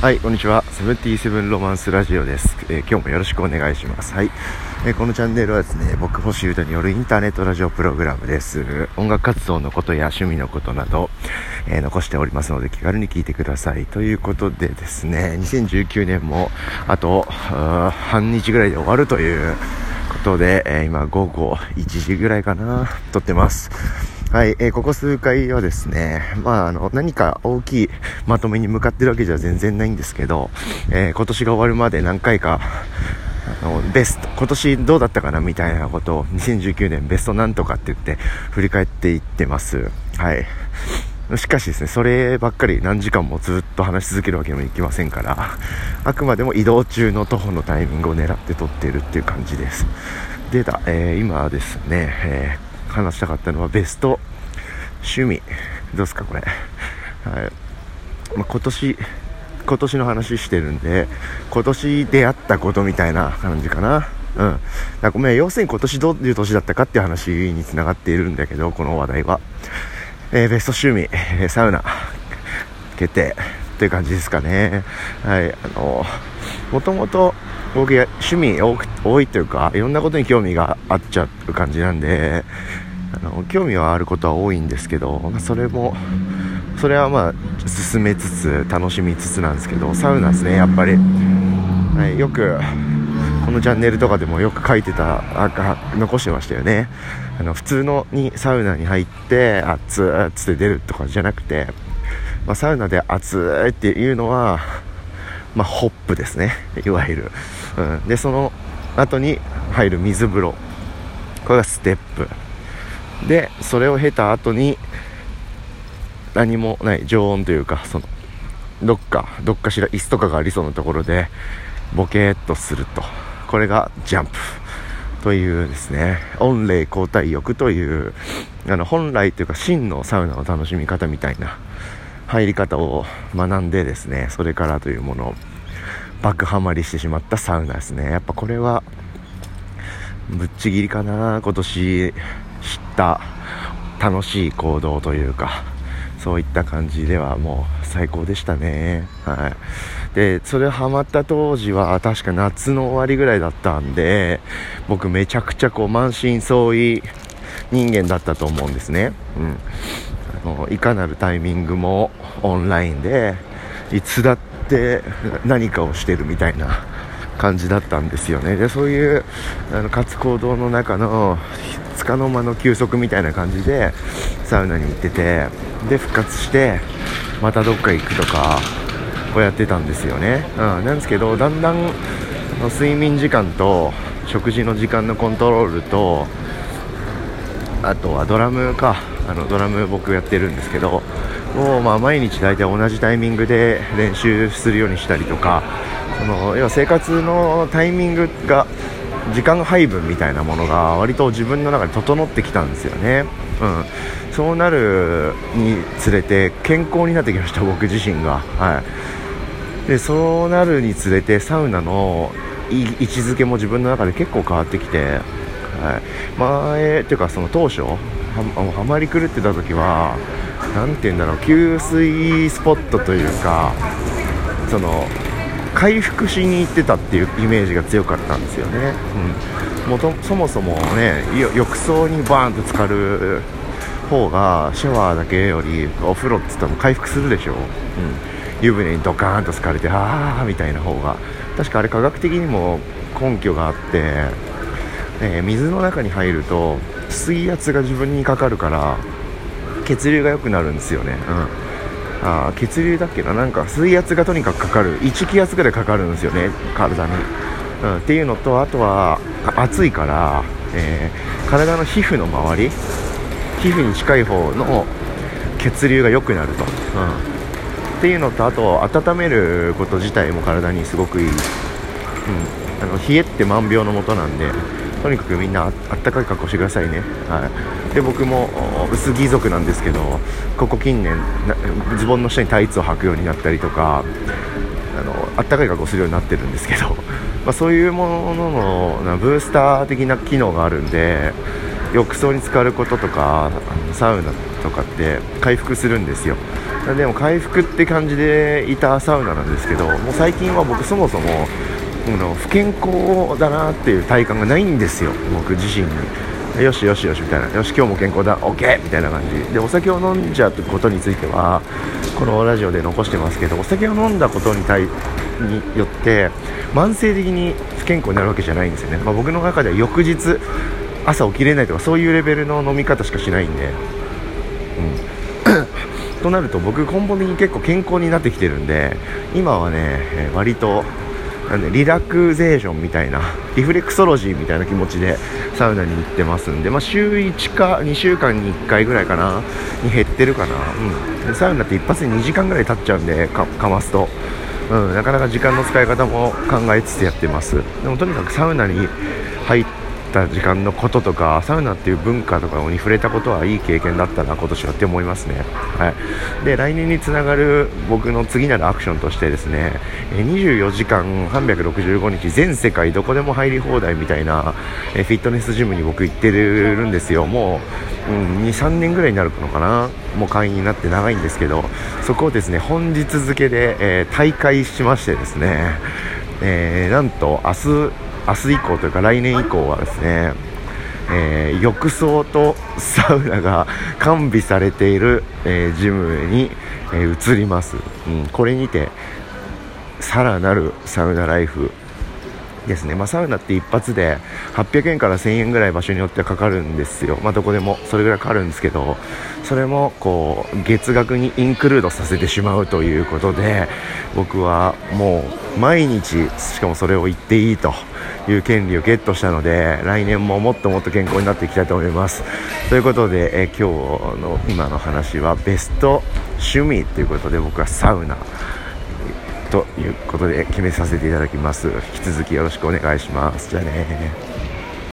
はい、こんにちは。セブンティーセブンロマンスラジオです。えー今日もよろしくお願いします。はい。えーこのチャンネルはですね、僕星歌によるインターネットラジオプログラムです。音楽活動のことや趣味のことなど、えー残しておりますので気軽に聞いてください。ということでですね、2019年もあと、半日ぐらいで終わるということで、えー今午後1時ぐらいかな、撮ってます。はい、えーここ数回はですね、まあ、あの、何か大きいまとめに向かってるわけじゃ全然ないんですけど、えー今年が終わるまで何回か、あの、ベスト、今年どうだったかなみたいなことを、2019年ベストなんとかって言って、振り返っていってます。はい。しかしですね、そればっかり何時間もずっと話し続けるわけにもいきませんから、あくまでも移動中の徒歩のタイミングを狙って撮っているっていう感じです。でだ、えー今ですね、えー話したかったのはベスト趣味。どうですか、これ。はい。まあ、今年、今年の話してるんで、今年出会ったことみたいな感じかな。うん。だごめん、要するに今年どういう年だったかっていう話につながっているんだけど、この話題は。えーベスト趣味、えサウナ、決定という感じですかね。はい。あの、もともと僕や趣味多く多いというか、いろんなことに興味があっちゃう感じなんで、あの興味はあることは多いんですけど、まあそれも、それはまあ進めつつ楽しみつつなんですけどサウナですねやっぱり、はい、よくこのチャンネルとかでもよく書いてた残してましたよね。あの普通のにサウナに入って熱々って出るとかじゃなくて、まあ、サウナで熱いっていうのは、まあ、ホップですね。いわゆる、うん、でその後に入る水風呂。これがステップ。でそれを経た後に何もない常温というかそのどっかどっかしら椅子とかがありそうなところでボケーっとすると。これがジャンプというですね温冷交代浴というあの本来というか真のサウナの楽しみ方みたいな入り方を学んでですねそれからというものを爆ハマりしてしまったサウナですね。やっぱこれはぶっちぎりかな。今年知った楽しい行動というかそういった感じではもう最高でしたね。はい。でそれハマった当時は確か夏の終わりぐらいだったんで僕めちゃくちゃこう満身創痍人間だったと思うんですね。うん。あのいかなるタイミングもオンラインでいつだって何かをしてるみたいな感じだったんですよね。でそういうあの活行動の中のつかの間の休息みたいな感じでサウナに行っててで復活してまたどっか行くとかこうやってたんですよね、うん、なんですけどだんだん睡眠時間と食事の時間のコントロールとあとはドラムか。あのドラム僕やってるんですけどもうまあ毎日大体同じタイミングで練習するようにしたりとかその要は生活のタイミングが時間配分みたいなものが割と自分の中で整ってきたんですよね、うん、そうなるにつれて健康になってきました 僕自身が、はい、でそうなるにつれてサウナの位置づけも自分の中で結構変わってきて、はい、前っていうかその当初ははまり狂ってた時は何て言うんだろう給水スポットというかその回復しに行ってたっていうイメージが強かったんですよね、うん、もとそもそもね浴槽にバーンと浸かる方がシャワーだけよりお風呂って言ったら回復するでしょ、うん、湯船にドカーンと浸かれてああみたいな方が。確かあれ科学的にも根拠があって、え水の中に入ると水圧が自分にかかるから血流が良くなるんですよね、うん。あ血流だっけな？なんか水圧がとにかくかかる。1気圧ぐらいかかるんですよね体に、うん、っていうのとあとは暑いから、えー体の皮膚の周り皮膚に近い方の血流が良くなると、うん、っていうのとあと温めること自体も体にすごくいい、うん、あの冷えって万病のもとなんでとにかくみんなあったかい格好してくださいね、はい、で僕も薄着族なんですけどここ近年ズボンの下にタイツを履くようになったりとかあのあったかい格好するようになってるんですけど、まあ、そういうもののなブースター的な機能があるんで浴槽に浸かることとかあのサウナとかって回復するんですよ。でも回復って感じでいたサウナなんですけどもう最近は僕そもそもの不健康だなっていう体感がないんですよ。僕自身に。よしよしよしみたいな。よし今日も健康だ。OK! みたいな感じ。でお酒を飲んじゃうことについてはこのラジオで残してますけどお酒を飲んだことに対によって慢性的に不健康になるわけじゃないんですよね、まあ、僕の中では翌日朝起きれないとかそういうレベルの飲み方しかしないんで、うん、となると僕根本的に結構健康になってきてるんで今はね割となんでリラクゼーションみたいなリフレクソロジーみたいな気持ちでサウナに行ってますんで、まあ、週1か2週間に1回ぐらいかなに減ってるかな、うん、サウナって一発で2時間ぐらい経っちゃうんでかますと、うん、なかなか時間の使い方も考えつつやってます。でもとにかくサウナに入ってた時間のこととかサウナっていう文化とかに触れたことはいい経験だったな今年はって思いますね、はい、で来年につながる僕の次なるアクションとしてですね24時間365日全世界どこでも入り放題みたいなフィットネスジムに僕行ってるんですよ。もう、うん、23年ぐらいになるのかな。もう会員になって長いんですけどそこをですね本日付で、えー、大会しましてですねえー、なんと明日明日以降というか来年以降はですね、えー、浴槽とサウナが完備されている、えー、ジムに、えー、移ります、うん、これにてさらなるサウナライフですね、まあ、サウナって一発で800円から1000円ぐらい場所によってはかかるんですよ、まあ、どこでもそれぐらいかかるんですけどそれもこう月額にインクルードさせてしまうということで僕はもう毎日しかもそれを言っていいという権利をゲットしたので来年ももっともっと健康になっていきたいと思います。ということで、え今日の今の話はベスト趣味ということで僕はサウナということで決めさせていただきます。引き続きよろしくお願いします。じゃあね